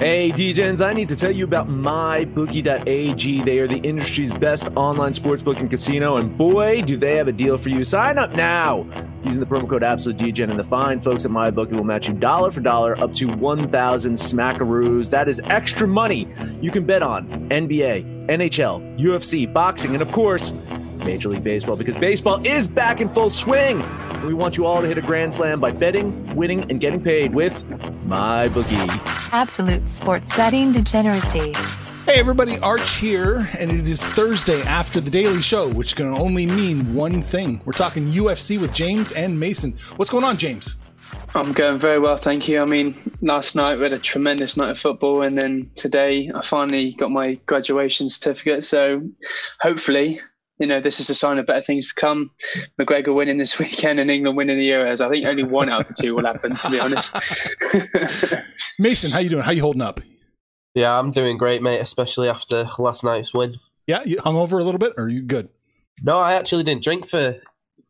Hey, DJs, I need to tell you about MyBookie.ag. They are the industry's best online sportsbook and casino, and boy, do they have a deal for you. Sign up now using the promo code AbsoluteDGen, and the fine folks at MyBookie will match you dollar for dollar up to 1,000 smackaroos. That is extra money you can bet on NBA, NHL, UFC, boxing, and of course, Major League Baseball, because baseball is back in full swing. We want you all to hit a grand slam by betting, winning, and getting paid with MyBookie. Absolute sports betting degeneracy. Hey everybody, Arch here, and it is Thursday after the Daily Show, which can only mean one thing. We're talking UFC with James and Mason. What's going on, James? I'm going very well, thank you. I mean, last night we had a tremendous night of football, and then today I finally got my graduation certificate. So hopefully you know, this is a sign of better things to come. McGregor winning this weekend and England winning the Euros. I think only one out of the two will happen, to be honest. Mason, how you doing? How you holding up? Yeah, I'm doing great, mate. Especially after last night's win. Yeah, you hung over a little bit, or are you good? No, I actually didn't drink for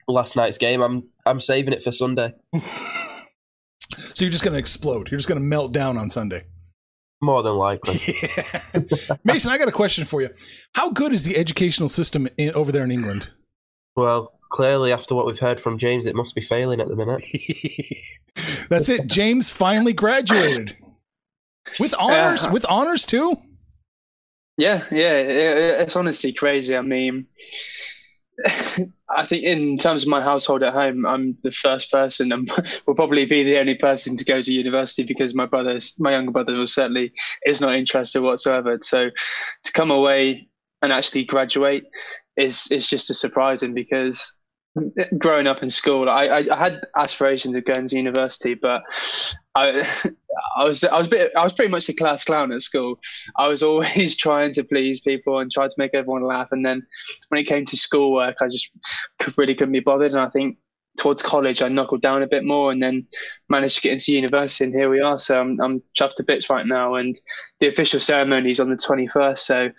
last night's game. I'm I'm saving it for Sunday. so you're just going to explode. You're just going to melt down on Sunday. More than likely. Yeah. Mason, I got a question for you. How good is the educational system in, over there in England? Well, clearly, after what we've heard from James, it must be failing at the minute. That's it. James finally graduated with honors. Uh, with honors too. Yeah, yeah. It's honestly crazy. I mean, I think in terms of my household at home, I'm the first person and will probably be the only person to go to university because my brother's, my younger brother was certainly is not interested whatsoever. So to come away and actually graduate is is just as surprising because growing up in school, I, I, I, had aspirations of going to university, but I, I was I was bit, I was pretty much a class clown at school. I was always trying to please people and try to make everyone laugh. And then when it came to schoolwork, I just really couldn't be bothered. And I think towards college, I knuckled down a bit more and then managed to get into university. And here we are. So I'm, I'm chuffed to bits right now. And the official ceremony is on the 21st. So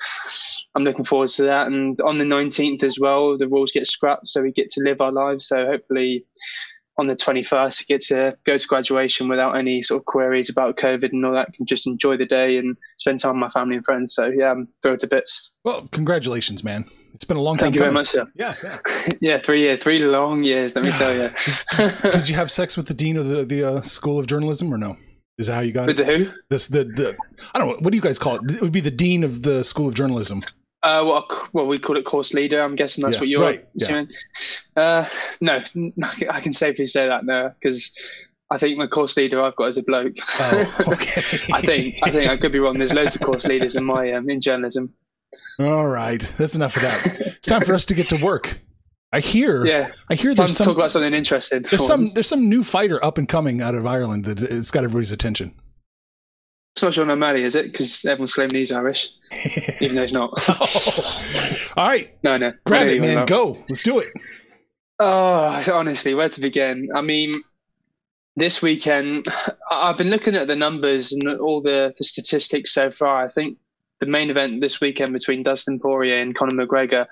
I'm looking forward to that. And on the 19th as well, the rules get scrapped. So we get to live our lives. So hopefully on the 21st, I get to go to graduation without any sort of queries about COVID and all that. Can just enjoy the day and spend time with my family and friends. So yeah, I'm thrilled to bits. Well, congratulations, man. It's been a long time. Thank you coming. very much, sir. Yeah, yeah, yeah. Three years, three long years. Let me tell you. Did you have sex with the dean of the the uh, School of Journalism or no? Is that how you got with it? the who? This the the I don't know. What do you guys call it? It would be the dean of the School of Journalism. Uh, well, well, we call it course leader. I'm guessing that's Yeah, what you're right, assuming. Uh, no, I can safely say that no, because I think my course leader I've got is a bloke. Oh, okay. I think I think I could be wrong. There's loads of course leaders in my um, in journalism. All right, that's enough of that. It's time for us to get to work. I hear. Yeah, I hear time there's some talk about something interesting. there's some there's some new fighter up and coming out of Ireland that it's got everybody's attention. It's not Sean O'Malley, is it? Because everyone's claiming he's Irish, even though he's not. Oh. All right, no, no. grab it, man. Go. Let's do it. Oh, honestly, where to begin? I mean, this weekend, I've been looking at the numbers and all the, the statistics so far. I think the main event this weekend between Dustin Poirier and Conor McGregor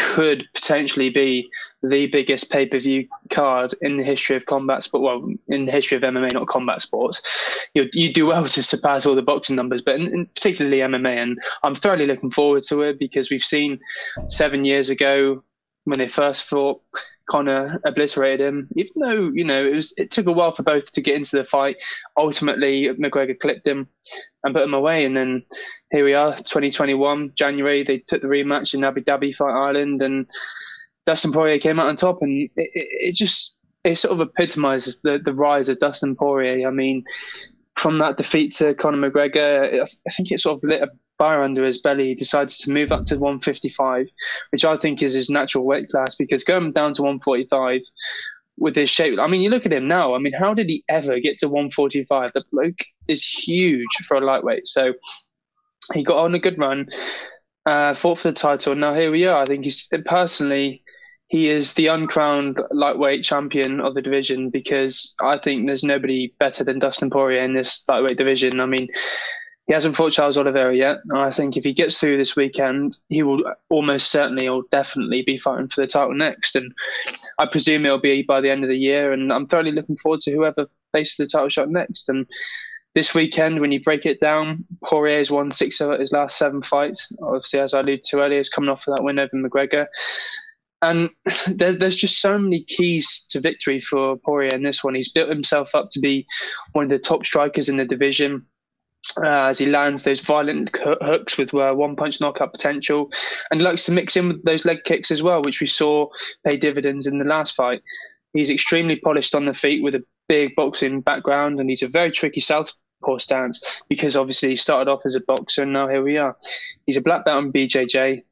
could potentially be the biggest pay per view card in the history of combat sport. Well, in the history of MMA, not combat sports. You you do well to surpass all the boxing numbers, but in, in particularly MMA. And I'm thoroughly looking forward to it because we've seen seven years ago when they first fought. Conor obliterated him, even though you know it was. It took a while for both to get into the fight. Ultimately, McGregor clipped him and put him away, and then here we are, 2021 January. They took the rematch in Abu Dhabi Fight Island, and Dustin Poirier came out on top, and it, it, it just it sort of epitomizes the the rise of Dustin Poirier. I mean, from that defeat to Conor McGregor, I think it sort of lit a fire under his belly. He decided to move up to 155, which I think is his natural weight class, because going down to 145 with his shape. I mean, you look at him now. I mean, how did he ever get to 145? The bloke is huge for a lightweight. So he got on a good run, uh, fought for the title. Now here we are. I think he's personally he is the uncrowned lightweight champion of the division because I think there's nobody better than Dustin Poirier in this lightweight division. I mean, he hasn't fought Charles Oliveira yet. And I think if he gets through this weekend, he will almost certainly or definitely be fighting for the title next. And I presume it'll be by the end of the year. And I'm thoroughly looking forward to whoever faces the title shot next. And this weekend, when you break it down, Poirier's won six of his last seven fights. Obviously, as I alluded to earlier, he's coming off of that win over McGregor. And there's there's just so many keys to victory for Poirier in this one. He's built himself up to be one of the top strikers in the division. Uh, as he lands those violent hooks with uh, one punch knockout potential, and likes to mix in with those leg kicks as well, which we saw pay dividends in the last fight. He's extremely polished on the feet with a big boxing background, and he's a very tricky southpaw stance because obviously he started off as a boxer, and now here we are. He's a black belt in BJJ,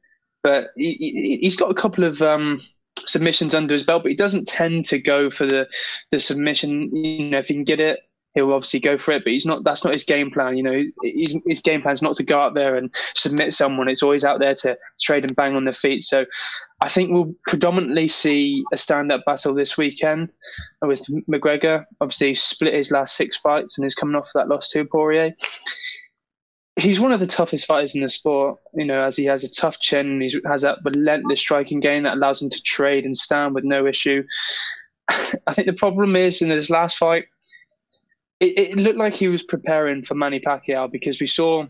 but he, has got a couple of um, submissions under his belt, but he doesn't tend to go for the the submission. You know, if he can get it, he'll obviously go for it. But he's not. That's not his game plan. You know, his, his game plan is not to go out there and submit someone. It's always out there to trade and bang on their feet. So, I think we'll predominantly see a stand-up battle this weekend with McGregor. Obviously, split his last six fights and is coming off that loss to Poirier he's one of the toughest fighters in the sport, you know, as he has a tough chin he has that relentless striking game that allows him to trade and stand with no issue. I think the problem is in his last fight, it, it looked like he was preparing for Manny Pacquiao because we saw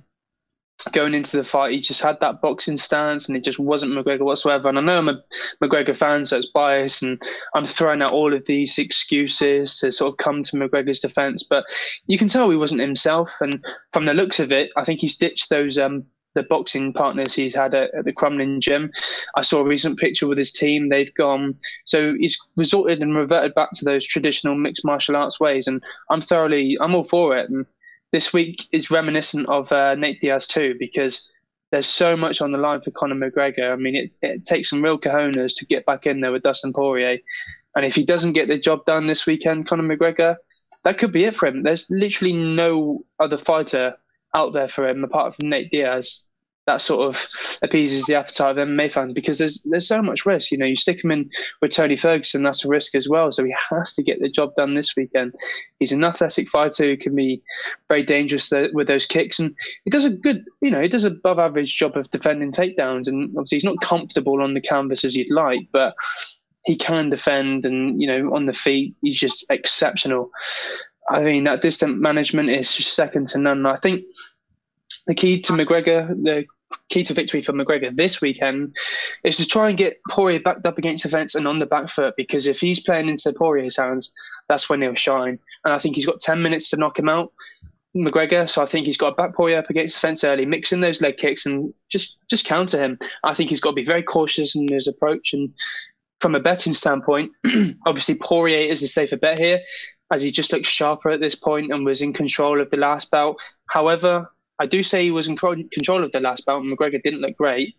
going into the fight, he just had that boxing stance and it just wasn't McGregor whatsoever. And I know I'm a McGregor fan, so it's biased, and I'm throwing out all of these excuses to sort of come to McGregor's defense. But you can tell he wasn't himself. And from the looks of it, I think he's ditched those. Um, the boxing partners he's had at, at the Crumlin gym. I saw a recent picture with his team. They've gone, so he's resorted and reverted back to those traditional mixed martial arts ways. And I'm thoroughly, I'm all for it. And this week is reminiscent of uh, Nate Diaz too, because there's so much on the line for Conor McGregor. I mean, it, it takes some real cojones to get back in there with Dustin Poirier. And if he doesn't get the job done this weekend, Conor McGregor, that could be it for him. There's literally no other fighter out there for him apart from Nate Diaz that sort of appeases the appetite of MMA fans because there's there's so much risk. You know, you stick him in with Tony Ferguson, that's a risk as well. So he has to get the job done this weekend. He's an athletic fighter who can be very dangerous with those kicks, and he does a good, you know, he does above average job of defending takedowns. And obviously, he's not comfortable on the canvas as you'd like, but he can defend, and you know, on the feet, he's just exceptional. I mean, that distant management is second to none. I think the key to McGregor, the key to victory for McGregor this weekend is to try and get Poirier backed up against the fence and on the back foot because if he's playing into Poirier's hands, that's when he'll shine. And I think he's got 10 minutes to knock him out, McGregor. So I think he's got to back Poirier up against the fence early, mixing those leg kicks and just, just counter him. I think he's got to be very cautious in his approach. And from a betting standpoint, obviously Poirier is a safer bet here as he just looks sharper at this point and was in control of the last bout. However, I do say he was in control of the last bout, and McGregor didn't look great.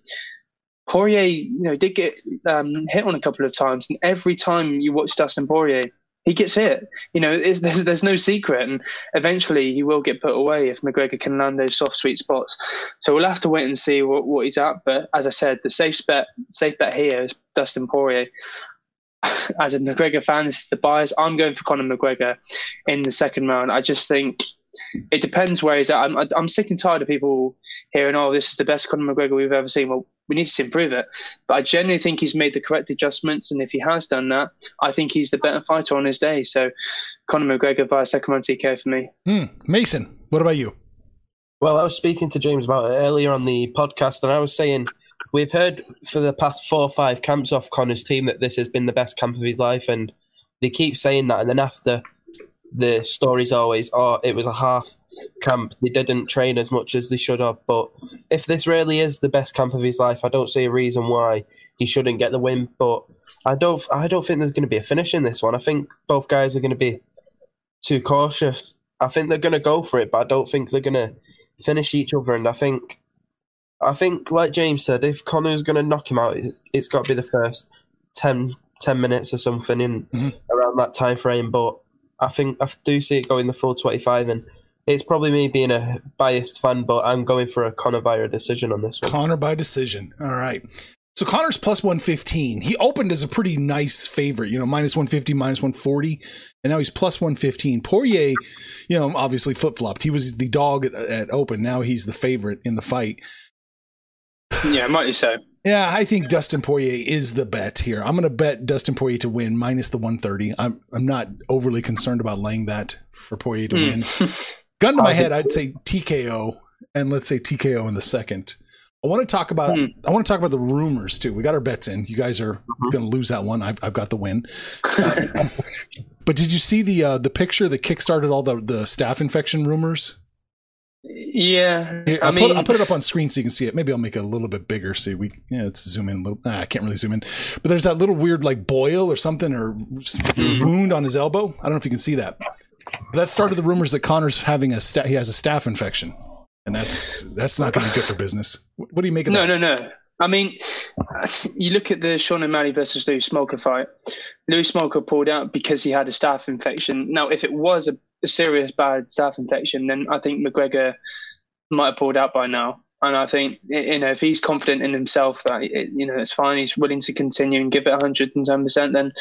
Poirier, you know, did get um, hit on a couple of times, and every time you watch Dustin Poirier, he gets hit. You know, there's there's no secret, and eventually he will get put away if McGregor can land those soft, sweet spots. So we'll have to wait and see what, what he's at. But as I said, the safe bet safe bet here is Dustin Poirier. As a McGregor fan, this is the bias. I'm going for Conor McGregor in the second round. I just think it depends where he's at. I'm, I'm sick and tired of people hearing, "Oh, this is the best Conor McGregor we've ever seen." Well, we need to improve it. But I genuinely think he's made the correct adjustments, and if he has done that, I think he's the better fighter on his day. So, Conor McGregor via second round TKO for me. Hmm. Mason, what about you? Well, I was speaking to James about it earlier on the podcast, and I was saying we've heard for the past four or five camps off Conor's team that this has been the best camp of his life, and they keep saying that, and then after the story's always, oh, it was a half camp. They didn't train as much as they should have. But if this really is the best camp of his life, I don't see a reason why he shouldn't get the win. But I don't, I don't think there's going to be a finish in this one. I think both guys are going to be too cautious. I think they're going to go for it, but I don't think they're going to finish each other. And I think, I think, like James said, if Conor's going to knock him out, it's, it's got to be the first 10, 10 minutes or something in mm-hmm. around that time frame. But I think I do see it going the full 25, and it's probably me being a biased fan, but I'm going for a Conor by decision on this one. Conor by decision. All right. So Conor's plus 115. He opened as a pretty nice favorite, you know, minus 150, minus 140, and now he's plus 115. Poirier, you know, obviously flip flopped. He was the dog at, at open. Now he's the favorite in the fight. Yeah, might be so. Yeah, I think Dustin Poirier is the bet here. I'm going to bet Dustin Poirier to win minus the 130. I'm I'm not overly concerned about laying that for Poirier to mm. win. Gun to my head, I'd say TKO, and let's say TKO in the second. I want to talk about. Hmm. I want to talk about the rumors too. We got our bets in. You guys are Mm-hmm. going to lose that one. I've, I've got the win. But did you see the uh, the picture that kickstarted all the the staph infection rumors? Yeah, Here, I I'll, mean, put, I'll put it up on screen so you can see it. Maybe I'll make it a little bit bigger so we yeah, let's zoom in a little. Ah, I can't really zoom in, but there's that little weird like boil or something or Hmm. wound on his elbow. I don't know if you can see that. That started the rumors that Conor's having a sta- he has a staph infection, and that's that's not going to be good for business. What what do you make of No, that? no, no. No. I mean, you look at the Sean O'Malley versus Louis Smolka fight. Louis Smolka pulled out because he had a staph infection. Now, if it was a, a serious bad staph infection, then I think McGregor might have pulled out by now. And I think you know if he's confident in himself that it, you know it's fine, he's willing to continue and give it 110 percent, then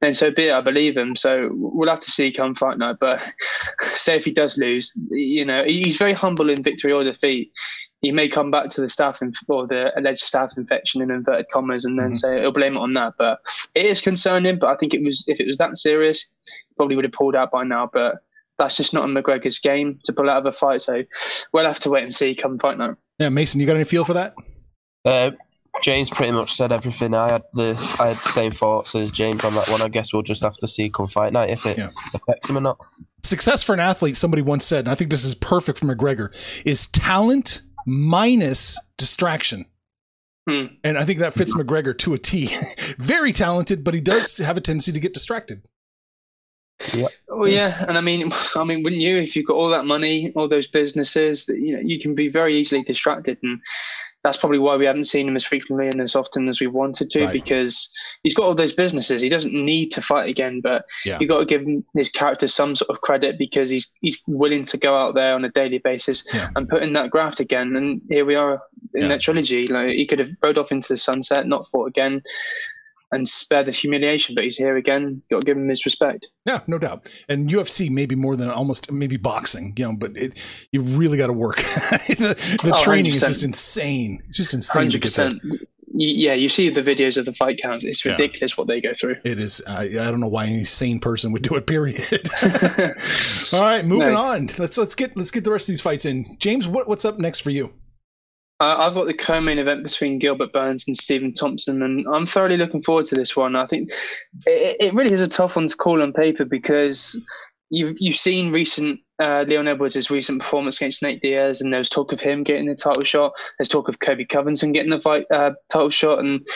then so be it. I believe him. So we'll have to see come fight night. But say if he does lose, you know he's very humble in victory or defeat he may come back to the staph inf- or the alleged staph infection in inverted commas and then Mhm. say he'll blame it on that. But it is concerning. But I think it was if it was that serious, he probably would have pulled out by now. But that's just not in McGregor's game to pull out of a fight. So we'll have to wait and see come fight night. Yeah, Mason, you got any feel for that? Uh, James pretty much said everything. I had the I had the same thoughts as James on that one. I guess we'll just have to see come fight night if it Yeah. affects him or not. Success for an athlete, somebody once said, and I think this is perfect for McGregor, is talent minus distraction. Hmm. And I think that fits McGregor to a T. Very talented, but he does have a tendency to get distracted. Well, oh, yeah, and I mean, I mean, wouldn't you? If you've got all that money, all those businesses, that you know, you can be very easily distracted, and that's probably why we haven't seen him as frequently and as often as we wanted to, Right. because he's got all those businesses. He doesn't need to fight again, but Yeah. you got to give his character some sort of credit because he's he's willing to go out there on a daily basis Yeah. and put in that graft again. And here we are in Yeah. that trilogy. Like he could have rode off into the sunset, not fought again. And spare the humiliation, but he's here again. Got to give him his respect. Yeah, no doubt. And UFC maybe more than almost maybe boxing, you know, but it you really got to work. the the Oh, training is 100%. just insane. It's just insane Hundred percent. Yeah, you see the videos of the fight counts. It's Yeah. ridiculous what they go through. It is. I, I don't know why any sane person would do it. Period. All right, moving No. on. Let's let's get let's get the rest of these fights in. James, what what's up next for you? Uh, I've got the co-main event between Gilbert Burns and Stephen Thompson, and I'm thoroughly looking forward to this one. I think it, it really is a tough one to call on paper because you've you've seen recent uh, Leon Edwards' recent performance against Nate Diaz, and there's talk of him getting the title shot. There's talk of Colby Covington getting the fight uh, title shot, and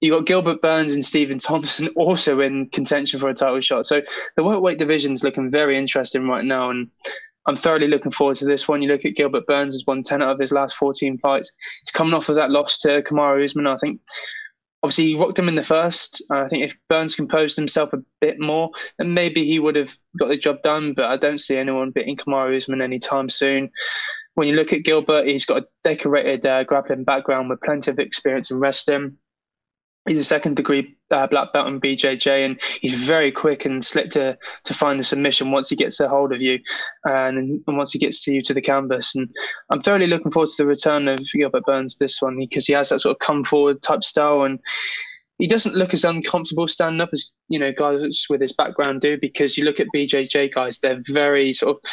you've got Gilbert Burns and Stephen Thompson also in contention for a title shot. So the lightweight division's looking very interesting right now, and I'm thoroughly looking forward to this one. You look at Gilbert Burns has won 10 out of his last 14 fights. He's coming off of that loss to Kamaru Usman. I think obviously he rocked him in the first. I think if Burns composed himself a bit more, then maybe he would have got the job done. But I don't see anyone beating Kamaru Usman anytime soon. When you look at Gilbert, he's got a decorated uh, grappling background with plenty of experience in wrestling. He's a second degree uh, black belt in BJJ, and he's very quick and slick to to find the submission once he gets a hold of you, and, and once he gets to you to the canvas. And I'm thoroughly looking forward to the return of Gilbert Burns this one because he has that sort of come forward type style, and he doesn't look as uncomfortable standing up as you know guys with his background do. Because you look at BJJ guys, they're very sort of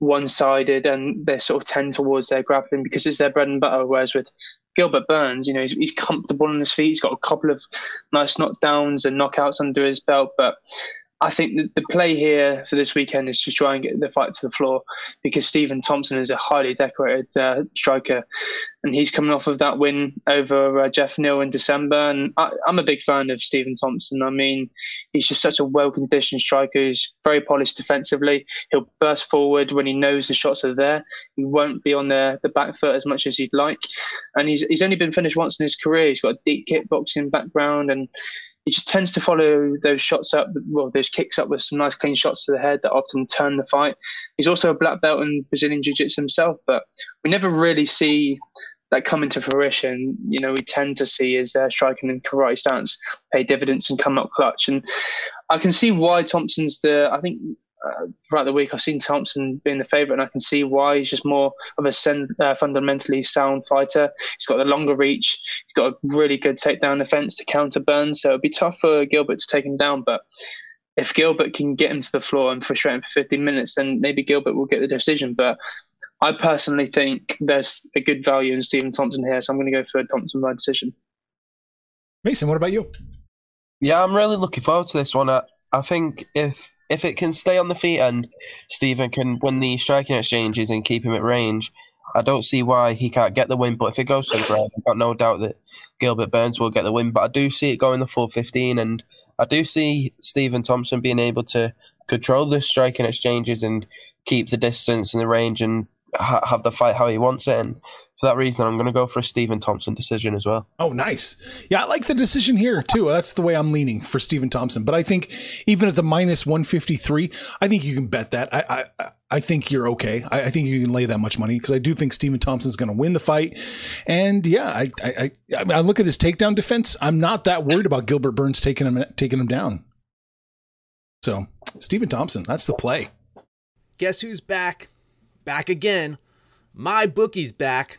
one-sided and they sort of tend towards their grappling because it's their bread and butter. Whereas with Gilbert Burns, you know, he's, he's comfortable on his feet. He's got a couple of nice knockdowns and knockouts under his belt. But I think the, play here for this weekend is to try and get the fight to the floor because Stephen Thompson is a highly decorated uh, striker, and he's coming off of that win over uh, Geoff Neal in December. And I, I'm a big fan of Stephen Thompson. I mean, he's just such a well-conditioned striker. He's very polished defensively. He'll burst forward when he knows the shots are there. He won't be on the, the back foot as much as he'd like. And he's he's only been finished once in his career. He's got a deep kickboxing background and he just tends to follow those shots up, well, those kicks up with some nice clean shots to the head that often turn the fight. He's also a black belt in Brazilian Jiu Jitsu himself, but we never really see that come into fruition. You know, we tend to see his uh, striking and karate stance pay dividends and come up clutch. And I can see why Thompson's the, I think uh, throughout the week I've seen Thompson being the favourite, and I can see why he's just more of a sen- uh, fundamentally sound fighter. He's got the longer reach. He's got a really good takedown defence to counter Burns, so it'd be tough for Gilbert to take him down. But if Gilbert can get him to the floor and frustrate him for 15 minutes, then maybe Gilbert will get the decision. But I personally think there's a good value in Stephen Thompson here, so I'm going to go for Thompson by decision. Mason, what about you? Yeah, I'm really looking forward to this one. I, I think if if it can stay on the feet and Stephen can win the striking exchanges and keep him at range, I don't see why he can't get the win. But if it goes to the ground, I've got no doubt that Gilbert Burns will get the win. But I do see it going the full 15, and I do see Stephen Thompson being able to control the striking exchanges and keep the distance and the range and ha- have the fight how he wants it. And for that reason, I'm going to go for a Stephen Thompson decision as well. Oh, nice. Yeah, I like the decision here too. That's the way I'm leaning for Stephen Thompson. But I think even at the minus 153, I think you can bet that. I I, I think you're okay. I, I think you can lay that much money because I do think Stephen Thompson's going to win the fight. And yeah, I I, I I I look at his takedown defense. I'm not that worried about Gilbert Burns taking him taking him down. So Stephen Thompson, that's the play. Guess who's back? Back again. My bookie's back.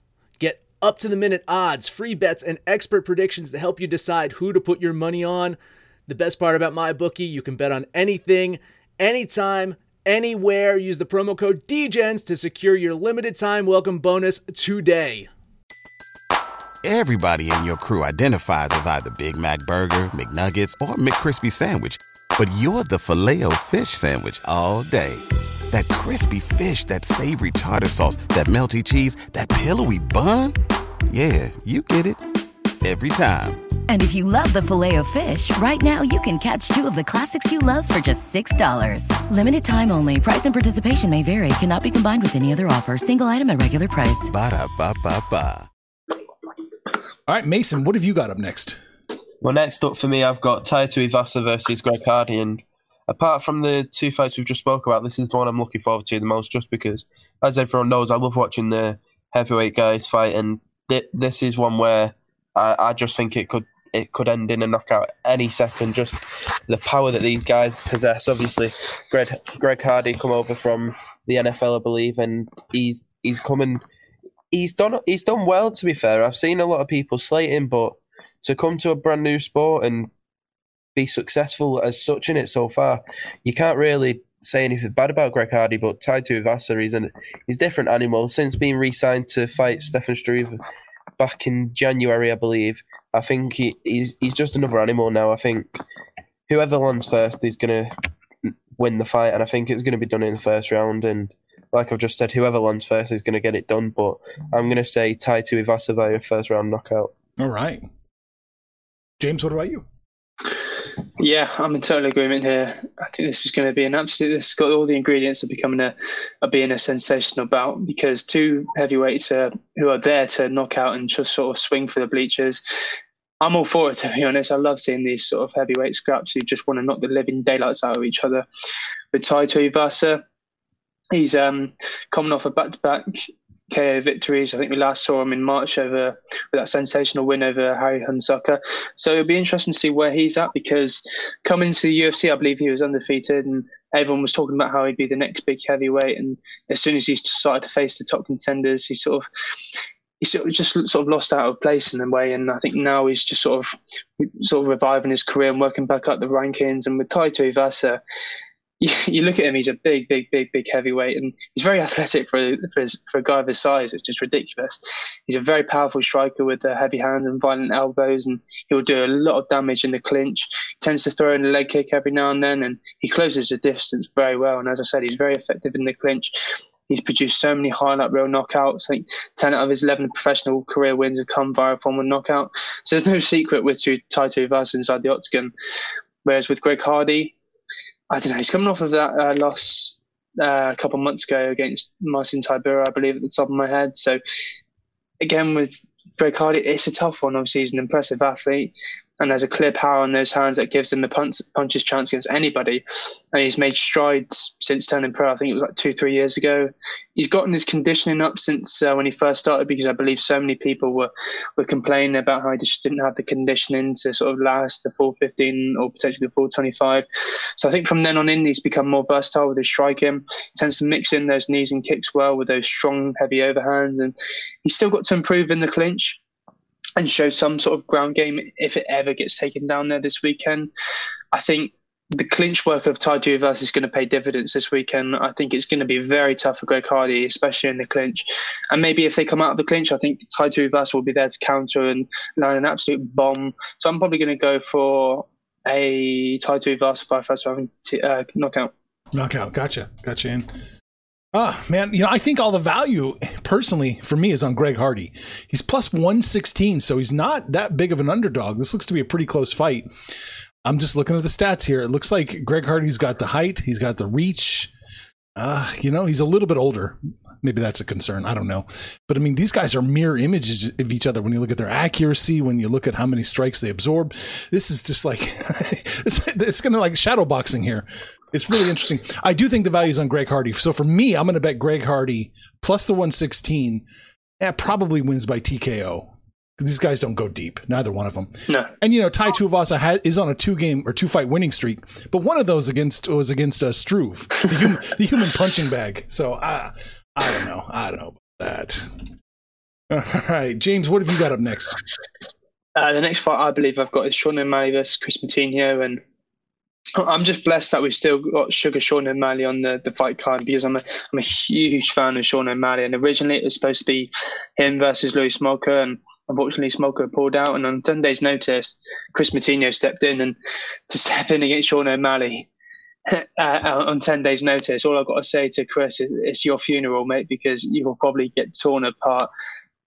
Up to the minute odds, free bets, and expert predictions to help you decide who to put your money on. The best part about my bookie, you can bet on anything, anytime, anywhere. Use the promo code DGENS to secure your limited time welcome bonus today. Everybody in your crew identifies as either Big Mac Burger, McNuggets, or McCrispy Sandwich. But you're the filet fish Sandwich all day. That crispy fish, that savory tartar sauce, that melty cheese, that pillowy bun. Yeah, you get it. Every time. And if you love the filet of fish, right now you can catch two of the classics you love for just $6. Limited time only. Price and participation may vary. Cannot be combined with any other offer. Single item at regular price. Ba da ba ba ba. All right, Mason, what have you got up next? Well, next up for me, I've got Tai Tuivasa versus Greg Hardy, and apart from the two fights we've just spoke about, this is the one I'm looking forward to the most, just because, as everyone knows, I love watching the heavyweight guys fight, and th- this is one where I, I just think it could it could end in a knockout any second. Just the power that these guys possess. Obviously, Greg Greg Hardy come over from the NFL, I believe, and he's he's coming. He's done he's done well. To be fair, I've seen a lot of people slate him, but to come to a brand new sport and be successful as such in it so far, you can't really say anything bad about Greg Hardy. But Tai Tuivasa, he's an he's a different animal since being re-signed to fight Stefan Struve back in January, I believe. I think he, he's he's just another animal now. I think whoever lands first is going to win the fight, and I think it's going to be done in the first round. And like I've just said, whoever lands first is going to get it done. But I'm going to say Tai Tuivasa via first round knockout. All right. James, what about you? Yeah, I'm in total agreement here. I think this is going to be an absolute. This has got all the ingredients of becoming a, of being a sensational bout because two heavyweights who are there to knock out and just sort of swing for the bleachers. I'm all for it to be honest. I love seeing these sort of heavyweight scraps who just want to knock the living daylights out of each other. With Tai Tuivasa, he's um, coming off a back-to-back KO victories. I think we last saw him in March over with that sensational win over Harry Hunsucker. So it'll be interesting to see where he's at because coming into the UFC, I believe he was undefeated and everyone was talking about how he'd be the next big heavyweight. And as soon as he started to face the top contenders, he sort of he sort of just sort of lost out of place in a way. And I think now he's just sort of sort of reviving his career and working back up the rankings. And with Tai Tuivasa, you, you look at him, he's a big, big, big, big heavyweight, and he's very athletic for for, his, for a guy of his size. It's just ridiculous. He's a very powerful striker with uh, heavy hands and violent elbows, and he will do a lot of damage in the clinch. He tends to throw in a leg kick every now and then, and he closes the distance very well. And as I said, he's very effective in the clinch. He's produced so many highlight reel knockouts. I think 10 out of his 11 professional career wins have come via a form of knockout. So there's no secret with Tai Tuivasa inside the octagon. Whereas with Greg Hardy, I don't know, he's coming off of that uh, loss uh, a couple of months ago against Marcin Tybura, I believe, at the top of my head. So again, with Greg Hardy, it's a tough one. Obviously, he's an impressive athlete and there's a clear power in those hands that gives him the punch, punches chance against anybody. And he's made strides since turning pro. I think it was like two, three years ago. He's gotten his conditioning up since uh, when he first started because I believe so many people were, were complaining about how he just didn't have the conditioning to sort of last the full 15 or potentially the full 25. So I think from then on in, he's become more versatile with his striking. He tends to mix in those knees and kicks well with those strong, heavy overhands. And he's still got to improve in the clinch and show some sort of ground game if it ever gets taken down there this weekend. I think the clinch work of Tai Tuivasa is going to pay dividends this weekend. I think it's going to be very tough for Greg Hardy, especially in the clinch. And maybe if they come out of the clinch, I think Tai Tuivasa will be there to counter and land an absolute bomb. So I'm probably going to go for a Tai Tuivasa by first round uh, knockout. Knockout, gotcha, gotcha. In. Ah, man, you know, I think all the value personally for me is on Greg Hardy. He's plus 116, so he's not that big of an underdog. This looks to be a pretty close fight. I'm just looking at the stats here. It looks like Greg Hardy's got the height, he's got the reach. Uh, you know, he's a little bit older. Maybe that's a concern. I don't know. But I mean, these guys are mirror images of each other when you look at their accuracy, when you look at how many strikes they absorb. This is just like, it's, it's going to like shadow boxing here. It's really interesting. I do think the value is on Greg Hardy. So for me, I'm going to bet Greg Hardy plus the 116. Yeah, probably wins by TKO. These guys don't go deep. Neither one of them. No. And you know, Tai Tuivasa ha- is on a two game or two fight winning streak, but one of those against was against uh, Struve, the, hum- the human punching bag. So I, I don't know. I don't know about that. All right, James, what have you got up next? Uh, the next fight I believe I've got is Sean O'Malley versus Chris Moutinho, and I'm just blessed that we've still got Sugar Sean O'Malley on the, the fight card because I'm a I'm a huge fan of Sean O'Malley. And originally it was supposed to be him versus Louis Smolka and unfortunately Smolka pulled out. And on 10 days notice Chris Moutinho stepped in and to step in against Sean O'Malley uh, on 10 days notice. All I've got to say to Chris is it's your funeral mate because you will probably get torn apart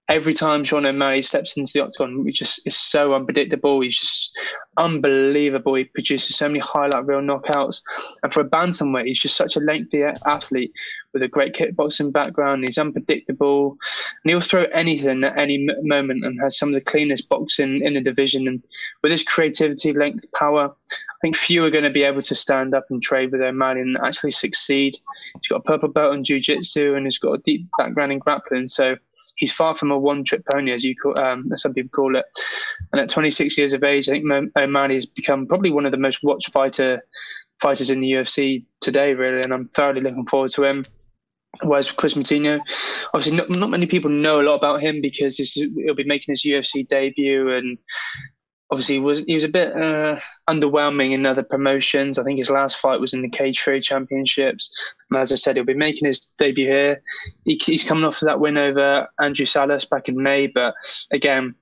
every time Sean O'Malley steps into the octagon, he just is so unpredictable. He's just unbelievable. He produces so many highlight reel knockouts. And for a bantamweight, he's just such a lengthy athlete with a great kickboxing background. He's unpredictable. And he'll throw anything at any moment and has some of the cleanest boxing in the division. And with his creativity, length, power, I think few are going to be able to stand up and trade with O'Malley and actually succeed. He's got a purple belt in jiu-jitsu and he's got a deep background in grappling. So he's far from a one-trick pony, as you call, um, as some people call it. And at 26 years of age, I think O'Malley has become probably one of the most watched fighter fighters in the UFC today, really. And I'm thoroughly looking forward to him. Whereas Chris Moutinho, obviously, not, not many people know a lot about him because he'll be making his UFC debut, and obviously was he was a bit uh, underwhelming in other promotions. I think his last fight was in the Cage Fury Championships. And as I said, he'll be making his debut here. He, he's coming off of that win over Andrew Salas back in May, but again,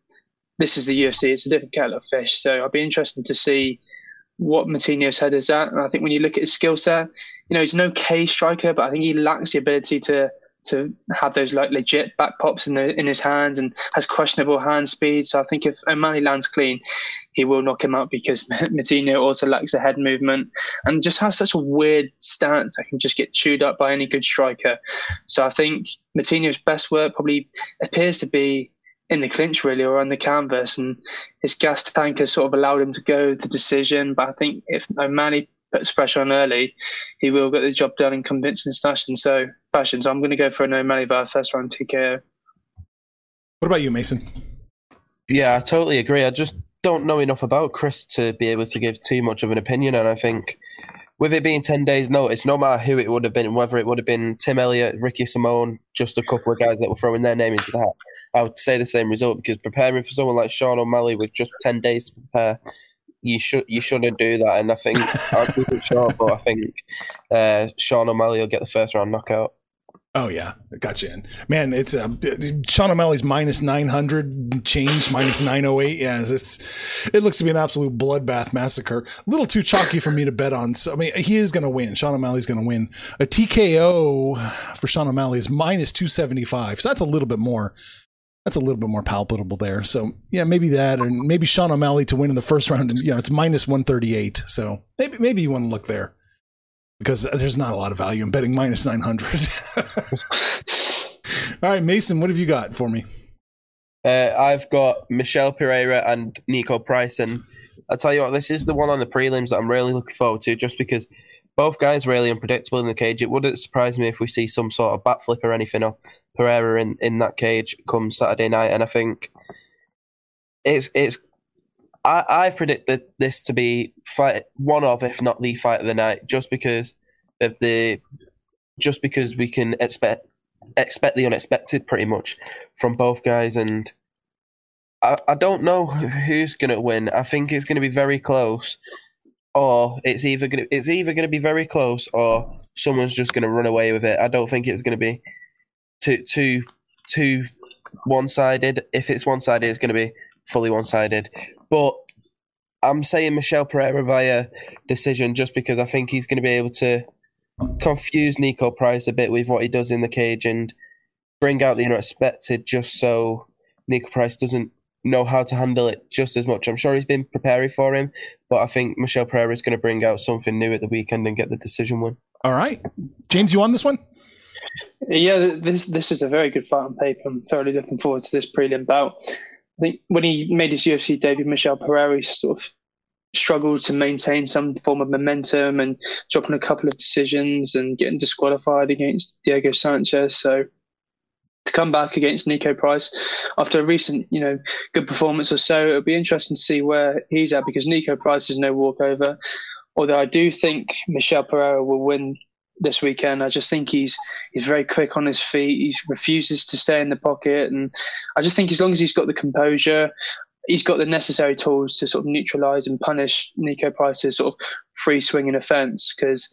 this is the UFC. It's a different kettle of fish. So I'll be interested to see what Moutinho's head is at. And I think when you look at his skill set, you know, he's no K striker, but I think he lacks the ability to to have those like legit back pops in the in his hands and has questionable hand speed. So I think if O'Malley lands clean, he will knock him out because Moutinho also lacks a head movement and just has such a weird stance that can just get chewed up by any good striker. So I think Moutinho's best work probably appears to be in the clinch really or on the canvas and his gas tank has sort of allowed him to go the decision. But I think if O'Malley puts pressure on early, he will get the job done in convincing fashion. So fashion. So I'm going to go for an O'Malley via first round TKO. What about you, Mason? Yeah, I totally agree. I just don't know enough about Chris to be able to give too much of an opinion, and I think with it being 10 days notice, no matter who it would have been, whether it would have been Tim Elliott, Ricky Simone, just a couple of guys that were throwing their name into the hat, I would say the same result because preparing for someone like Sean O'Malley with just 10 days to prepare you should you shouldn't do that. And I think I'll keep it short, but I think uh, Sean O'Malley will get the first round knockout. Oh yeah, got you in. Man, it's uh, Sean O'Malley's minus nine hundred change, minus nine oh eight. Yeah, it's it looks to be an absolute bloodbath massacre. A little too chalky for me to bet on. So I mean, he is going to win. Sean O'Malley's going to win. A TKO for Sean O'Malley is minus two seventy five. So that's a little bit more. That's a little bit more palpable there. So yeah, maybe that, and maybe Sean O'Malley to win in the first round. And you know, it's minus one thirty eight. So maybe maybe you want to look there because there's not a lot of value in betting minus 900. All right, Mason, what have you got for me? Uh, I've got Michel Pereira and Niko Price, and I'll tell you what, this is the one on the prelims that I'm really looking forward to, just because both guys really unpredictable in the cage. It wouldn't surprise me if we see some sort of bat flip or anything of Pereira in, in that cage come Saturday night, and I think it's it's I, I predicted this to be fight one of, if not the fight of the night, just because of the, just because we can expect expect the unexpected pretty much from both guys, and I, I don't know who's to win. I think it's to be very close, or it's either to it's either to be very close, or someone's just to run away with it. I don't think it's to be too too too one sided. If it's one sided, it's going to be fully one sided. But I'm saying Michel Pereira via decision just because I think he's going to be able to confuse Niko Price a bit with what he does in the cage and bring out the unexpected just so Niko Price doesn't know how to handle it just as much. I'm sure he's been preparing for him, but I think Michel Pereira is going to bring out something new at the weekend and get the decision win. All right. James, you on this one? Yeah, this this is a very good fight on paper. I'm thoroughly looking forward to this prelim bout. I think when he made his UFC debut, Michel Pereira sort of struggled to maintain some form of momentum and dropping a couple of decisions and getting disqualified against Diego Sanchez. So to come back against Niko Price after a recent, you know, good performance or so, it'll be interesting to see where he's at because Niko Price is no walkover. Although I do think Michel Pereira will win this weekend. I just think he's he's very quick on his feet. He refuses to stay in the pocket, and I just think as long as he's got the composure, he's got the necessary tools to sort of neutralise and punish Niko Price's sort of free swinging offence. Because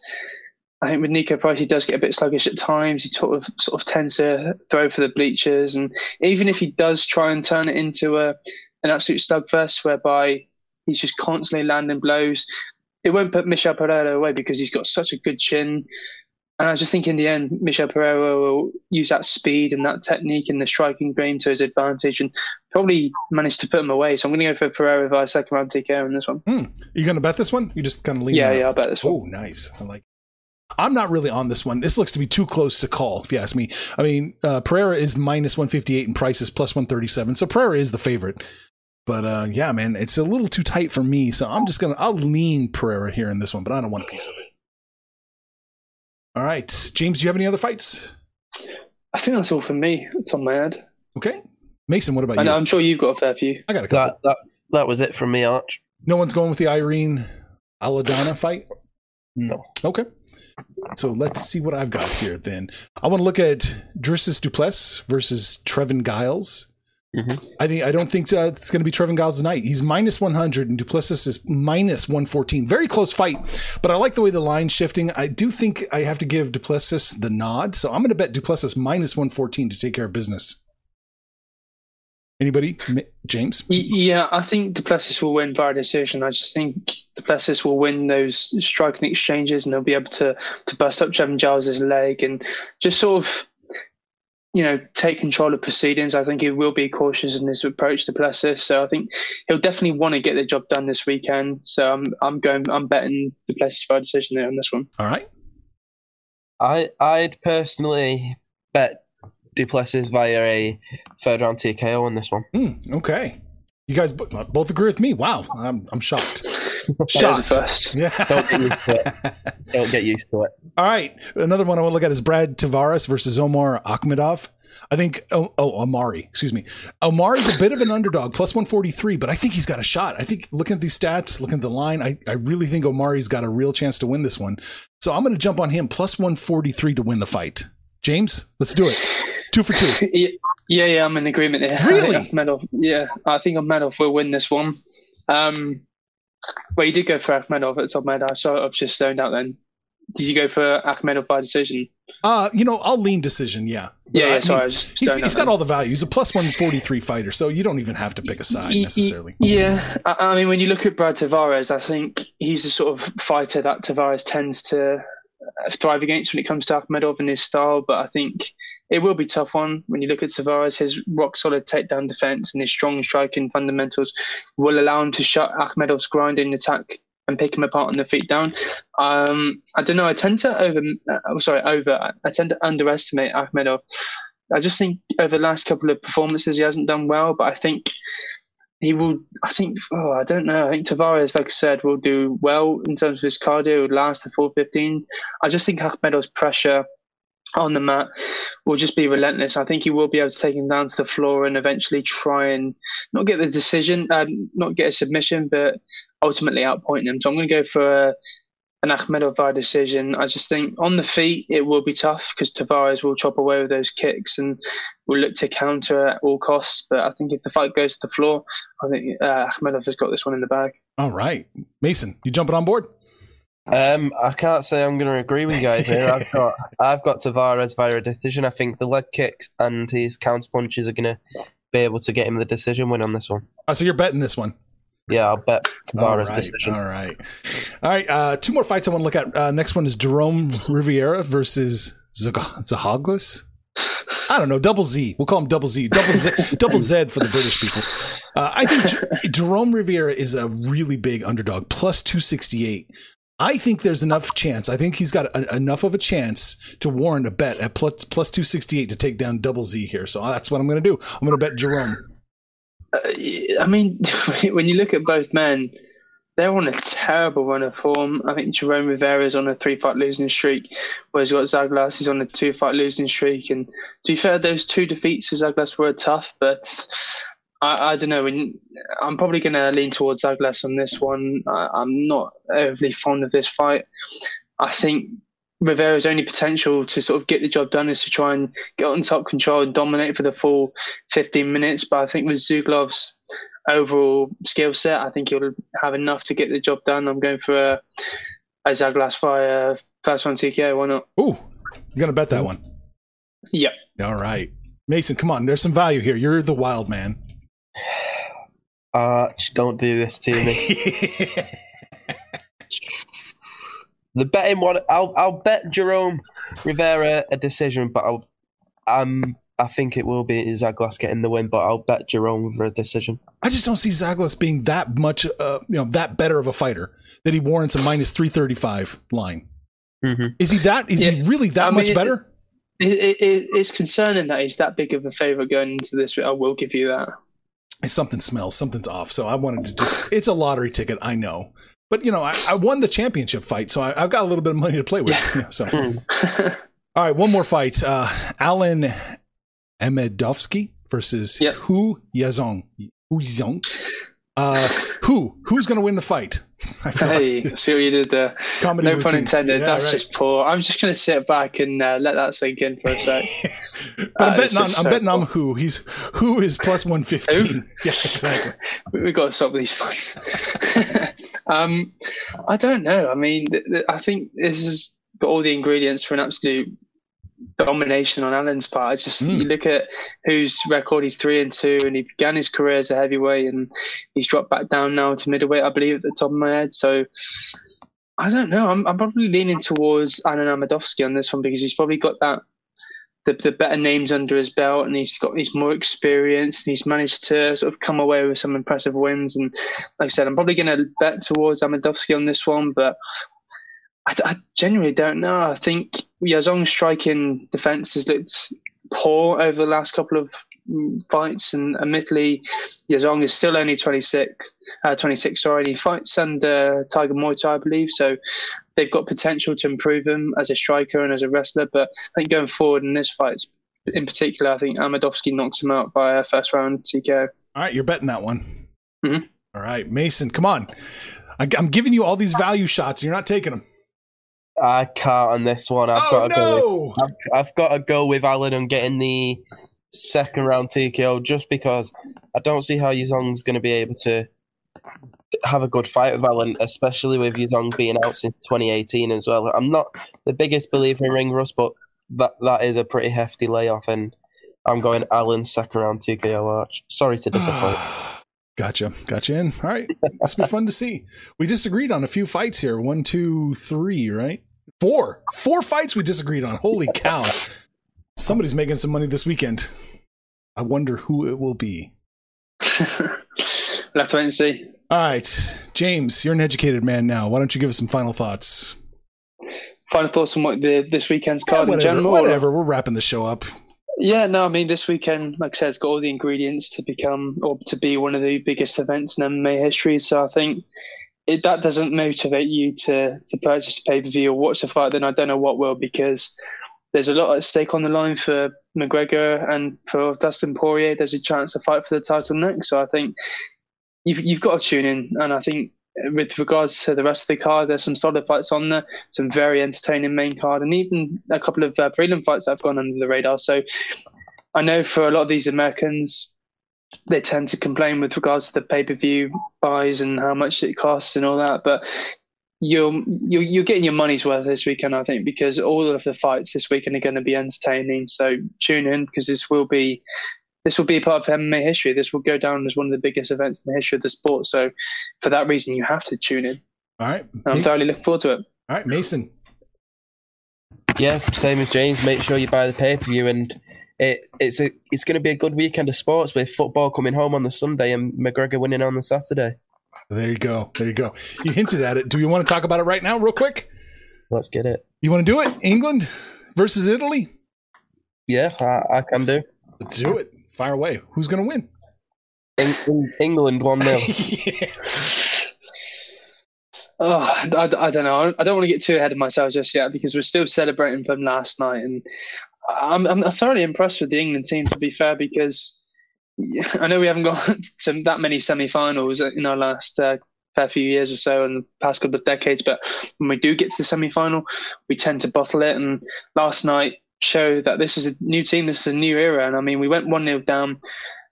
I think with Niko Price, he does get a bit sluggish at times. He sort of sort of tends to throw for the bleachers, and even if he does try and turn it into a an absolute slugfest whereby he's just constantly landing blows, it won't put Michel Pereira away because he's got such a good chin. And I just think in the end, Michel Pereira will use that speed and that technique and the striking game to his advantage and probably manage to put him away. So I'm going to go for Pereira via second round TKO in this one. Hmm. you going to bet this one? You just kind of leave. Yeah, yeah, I'll bet this one. Oh, nice. I like. I'm not really on this one. This looks to be too close to call, if you ask me. I mean, uh, Pereira is minus 158 and Price is plus 137. So Pereira is the favorite. But uh, yeah, man, it's a little too tight for me. So I'm just going to, I'll lean Pereira here in this one, but I don't want a piece of it. All right. James, do you have any other fights? I think that's all for me. It's on my head. Okay. Mason, what about I you? know, I'm sure you've got a fair few. I got a couple. That that that was it from me, Arch. No one's going with the Irene Aldana fight? No. Okay. So let's see what I've got here then. I want to look at Dricus Du Plessis versus Trevin Giles. Mhm. I think I don't think uh, it's going to be Trevin Giles tonight. He's minus 100 and Du Plessis is minus 114. Very close fight, but I like the way the line's shifting. I do think I have to give Du Plessis the nod, so I'm going to bet Du Plessis minus 114 to take care of business. Anybody? James? Yeah, I think Du Plessis will win via decision. I just think Du Plessis will win those striking exchanges and they'll be able to to bust up Trevin Giles' leg and just sort of, you know, take control of proceedings. I think he will be cautious in his approach to Du Plessis. So I think he'll definitely want to get the job done this weekend. So I'm I'm going I'm betting Du Plessis via decision there on this one. All right. I I'd personally bet Du Plessis via a third round TKO on this one. Hmm, okay. You guys bo- both agree with me. Wow. I'm, I'm shocked. That is a first. Yeah. Don't get used to it. Don't get used to it. All right. Another one I want to look at is Brad Tavares versus Omar Akhmedov. I think, oh, oh, Amari, excuse me. Omari's a bit of an underdog, plus 143, but I think he's got a shot. I think looking at these stats, looking at the line, I, I really think Omari's got a real chance to win this one. So I'm going to jump on him, plus 143 to win the fight. James, let's do it. Two for two. Yeah, yeah, yeah, I'm in agreement there. Really? I think Akhmedov, yeah, I think Akhmedov will win this one. Um, Well, you did go for Akhmedov at top med. I saw I've just zoned out then. Did you go for Akhmedov by decision? Uh, you know, I'll lean decision. Yeah. Yeah, I yeah sorry. I mean, was just he's, he's got all the value. He's a plus one forty three fighter, so you don't even have to pick a side necessarily. Yeah, I, I mean, when you look at Brad Tavares, I think he's the sort of fighter that Tavares tends to thrive against when it comes to Akhmedov and his style. But I think it will be a tough one when you look at Tavares. His rock solid takedown defense and his strong striking fundamentals will allow him to shut Akhmedov's grinding attack and pick him apart on the feet down. Um, I don't know. I tend to over, uh, oh, sorry, over. I tend to underestimate Akhmedov. I just think over the last couple of performances he hasn't done well, but I think he will. I think. Oh, I don't know. I think Tavares, like I said, will do well in terms of his cardio. Will last the full fifteen. I just think Akhmedov's pressure on the mat will just be relentless. I think he will be able to take him down to the floor and eventually try and not get the decision, um, not get a submission, but ultimately outpoint him. So I'm going to go for. Uh, an Akhmedov by decision. I just think on the feet it will be tough because Tavares will chop away with those kicks and will look to counter at all costs. But I think if the fight goes to the floor, I think uh, Akhmedov has got this one in the bag. All right, Mason, you jumping on board? Um, I can't say I'm going to agree with you guys here. I've got I've got Tavares via a decision. I think the leg kicks and his counter punches are going to be able to get him the decision win on this one. Oh, so you're betting this one? Yeah, I'll bet All Tavares right, decision. All right, all right. Uh, two more fights I want to look at. Uh, next one is Jerome Rivera versus Zag- Zahaglis. I don't know, double Z. We'll call him double Z, double Z, double Z for the British people. Uh, I think Jer- Jerome Rivera is a really big underdog, plus two sixty eight. I think there's enough chance. I think he's got a, enough of a chance to warrant a bet at plus plus two sixty eight to take down double Z here. So that's what I'm going to do. I'm going to bet Jerome. Uh, I mean, when you look at both men, they're on a terrible run of form. I think Jerome Rivera is on a three-fight losing streak, whereas you've got Zaglas is on a two-fight losing streak. And to be fair, those two defeats for Zaglas were tough, but I, I don't know. I'm probably going to lean towards Zaglas on this one. I, I'm not overly fond of this fight. I think Rivera's only potential to sort of get the job done is to try and get on top control and dominate for the full 15 minutes. But I think with Zuglov's overall skill set, I think he'll have enough to get the job done. I'm going for a, a Zaglas fire first one TKO. Why not? Ooh, you're going to bet that one. Yep. All right. Mason, come on. There's some value here. You're the wild man. Uh, don't do this to me. the betting one, I'll I'll bet Jerome Rivera a decision, but I'll um I think it will be Zaglas getting the win, but I'll bet Jerome for a decision. I just don't see Zaglas being that much, uh, you know, that better of a fighter that he warrants a minus 335 line. Mm-hmm. Is he that? Is he really that I much mean, better? It, it, it, it's concerning that he's that big of a favourite going into this. I will give you that. Something smells. Something's off. So I wanted to just, it's a lottery ticket. I know. But, you know, I, I won the championship fight. So I, I've got a little bit of money to play with. Yeah, so, all right. One more fight. Uh, Alen Amedovski versus Yep. Hu Yaozong. Hu Yaozong. Uh, who? Who's going to win the fight? I feel like- hey, see what you did there. Comedy No pun intended. Yeah, That's right. just poor. I'm just going to sit back and uh, let that sink in for a sec. but I'm betting on I'm so betting poor. who he's who is plus one fifteen. Yeah, exactly. We- We've got to stop these fights. um, I don't know. I mean, th- th- I think this has got all the ingredients for an absolute domination on Alen's part. I just Mm. you look at whose record he's three and two, and he began his career as a heavyweight, and he's dropped back down now to middleweight, I believe, at the top of my head. So. I don't know. I'm, I'm probably leaning towards Alen Amedovski on this one because he's probably got that the, the better names under his belt and he's got he's more experienced and he's managed to sort of come away with some impressive wins and like I said I'm probably going to bet towards Amedovski on this one but I, I genuinely don't know I think Yaozong's striking defense has looked poor over the last couple of fights and admittedly Yaozong is still only 26 uh, 26 sorry and he fights under Tiger Muay Thai I believe so they've got potential to improve him as a striker and as a wrestler. But I think going forward in this fight, in particular, I think Amedovski knocks him out by a first round TKO. All right, you're betting that one. Mhm. All right, Mason, come on. I, I'm giving you all these value shots, and you're not taking them. I can't on this one. I've oh got to go. no! With, I've, I've got to go with Alen and getting the second round TKO just because I don't see how Yaozong's going to be able to have a good fight with Alen, especially with Yuzong being out since 2018 as well. I'm not the biggest believer in ring rust, but that that is a pretty hefty layoff, and I'm going Alen second round TKO Arch. Sorry to disappoint. Gotcha. Gotcha in. All right. This will be fun to see. We disagreed on a few fights here. One, two, three, right? Four. Four fights we disagreed on. Holy cow. Somebody's making some money this weekend. I wonder who it will be. we'll have to wait and see. All right. James, you're an educated man now. Why don't you give us some final thoughts? Final thoughts on what the this weekend's Yeah, card in whatever. general? or- whatever. We're wrapping the show up. Yeah, no, I mean this weekend, like I said, it's got all the ingredients to become or to be one of the biggest events in MMA history. So I think that doesn't motivate you to to purchase a pay per view or watch the fight, then I don't know what will because there's a lot at stake on the line for McGregor and for Dustin Poirier. There's a chance to fight for the title next. So I think you've you've got to tune in, and I think. With regards to the rest of the card, there's some solid fights on there, some very entertaining main card, and even a couple of uh, prelim fights that have gone under the radar. So I know for a lot of these Americans, they tend to complain with regards to the pay per view buys and how much it costs and all that. But you're, you're you're getting your money's worth this weekend, I think, because all of the fights this weekend are going to be entertaining. So tune in because this will be this will be part of MMA history. This will go down as one of the biggest events in the history of the sport. So for that reason, you have to tune in. All right. And I'm Ma- thoroughly looking forward to it. All right, Mason. Yeah, same as James. Make sure you buy the pay per view, and it, it's a it's going to be a good weekend of sports with football coming home on the Sunday and McGregor winning on the Saturday. There you go. There you go. You hinted at it. Do we want to talk about it right now, real quick? Let's get it. You want to do it? England versus Italy? Yeah, I, I can do. Let's do it. Fire away. Who's going to win? Eng- Eng- England one 0 yeah. Oh, I, I don't know. I don't want to get too ahead of myself just yet because we're still celebrating from last night, and I'm, I'm thoroughly impressed with the England team. To be fair, because I know we haven't got to that many semi-finals in our last uh, fair few years or so, in the past couple of decades. But when we do get to the semi-final, we tend to bottle it. And last night showed that this is a new team, this is a new era. And I mean, we went one 0 down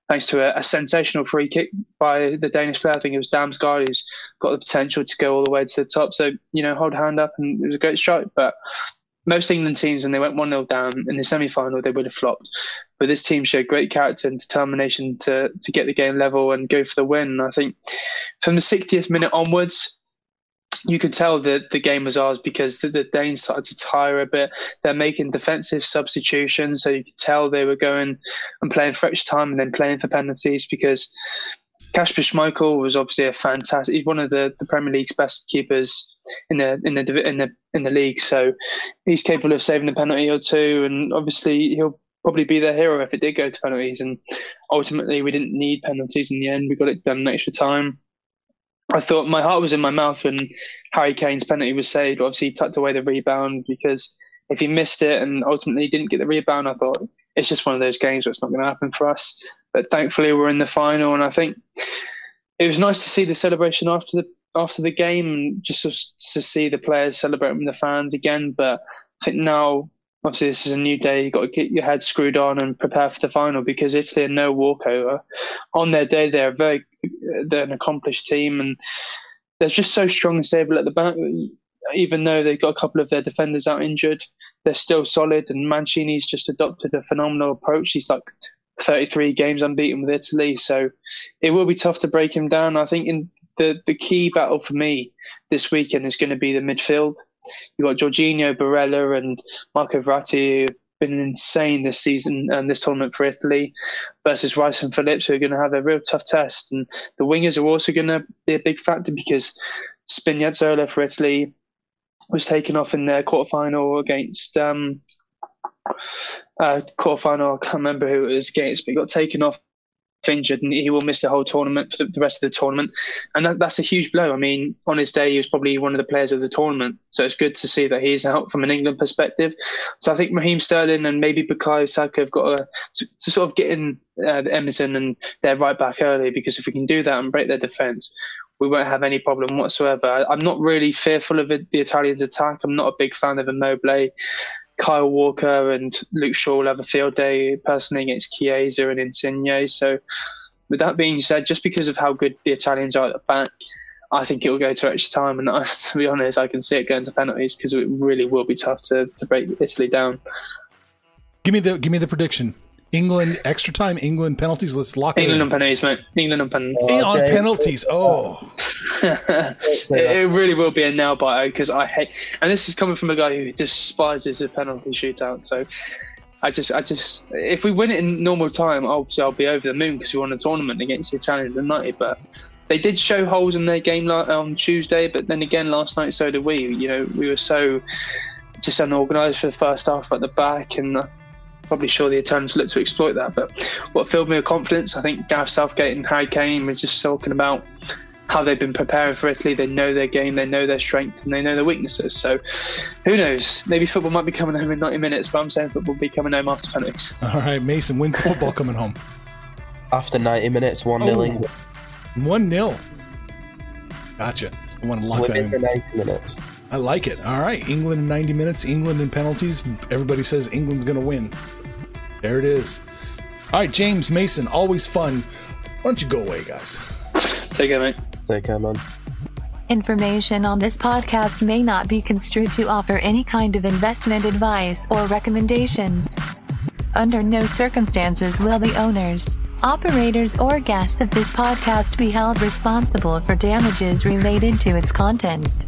thanks to a, a sensational free kick by the Danish player. I think it was Damsgaard who's got the potential to go all the way to the top. So, you know, hold hand up and it was a great strike. But most England teams, when they went 1 0 down in the semi final, they would have flopped. But this team showed great character and determination to, to get the game level and go for the win. And I think from the 60th minute onwards, you could tell that the game was ours because the, the Danes started to tire a bit. They're making defensive substitutions, so you could tell they were going and playing for extra time and then playing for penalties because Kasper Schmeichel was obviously a fantastic. He's one of the, the Premier League's best keepers in the in the in the in the league, so he's capable of saving a penalty or two, and obviously he'll probably be their hero if it did go to penalties. And ultimately, we didn't need penalties in the end. We got it done in extra time. I thought my heart was in my mouth when Harry Kane's penalty was saved. Obviously, he tucked away the rebound because if he missed it and ultimately didn't get the rebound, I thought it's just one of those games where it's not going to happen for us. But thankfully, we're in the final, and I think it was nice to see the celebration after the after the game just to, see the players celebrating the fans again. But I think now, obviously, this is a new day. You've got to get your head screwed on and prepare for the final because Italy are no walkover. On their day, they're very they're an accomplished team and they're just so strong and stable at the back. Even though they've got a couple of their defenders out injured, they're still solid. And Mancini's just adopted a phenomenal approach. He's like 33 games unbeaten with Italy, so it will be tough to break him down. I think in the the key battle for me this weekend is going to be the midfield. You've got Jorginho, Barella, and Marco Verratti, been insane this season and this tournament for Italy, versus Rice and Phillips, who are going to have a real tough test. And the wingers are also going to be a big factor because Spinazzola for Italy was taken off in their quarterfinal against. Um, uh, quarterfinal. I can't remember who it was against, but he got taken off injured and he will miss the whole tournament for the, rest of the tournament. And that, that's a huge blow. I mean, on his day, he was probably one of the players of the tournament. So it's good to see that he's out from an England perspective. So I think Raheem Sterling and maybe Bukayo Saka have got to, to, to sort of get in uh, Emerson and they're right back early because if we can do that and break their defence, we won't have any problem whatsoever. I'm not really fearful of the Italians' attack. I'm not a big fan of Immobile. Kyle Walker and Luke Shaw will have a field day personally against Chiesa and Insigne. So with that being said, just because of how good the Italians are at the back, I think it will go to extra time. And to be honest, I can see it going to penalties because it really will be tough to, to break Italy down. Give me the give me the prediction. England extra time. England penalties. Let's lock England it on penalties, mate. England on penalties. in. on penalties. Oh, oh. it, it really will be a nail biter because I hate, and this is coming from a guy who despises a penalty shootout. So I just, I just, if we win it in normal time, obviously I'll be over the moon because we won a tournament against the Italians tonight. But they did show holes in their game on Tuesday, but then again last night so did we. You know, we were so just unorganised for the first half at the back, and I'm probably sure the Italians look to exploit that. But what filled me with confidence, I think Gareth Southgate and Harry Kane was just talking about how they've been preparing for Italy. They know their game, they know their strength, and they know their weaknesses. So, who knows? Maybe football might be coming home in 90 minutes, but I'm saying football will be coming home after penalties. all right, Mason. When's the football coming home? After 90 minutes, 1 0 Oh. England. One 0 Gotcha. I want to lock that Within the in. 90 minutes. I like it. All right, England in 90 minutes. England in penalties. Everybody says England's going to win. So, there it is. All right, James Mason. Always fun. Why don't you go away, guys? Take care, mate. Take care, man. Information on this podcast may not be construed to offer any kind of investment advice or recommendations. Under no circumstances will the owners, operators, or guests of this podcast be held responsible for damages related to its contents.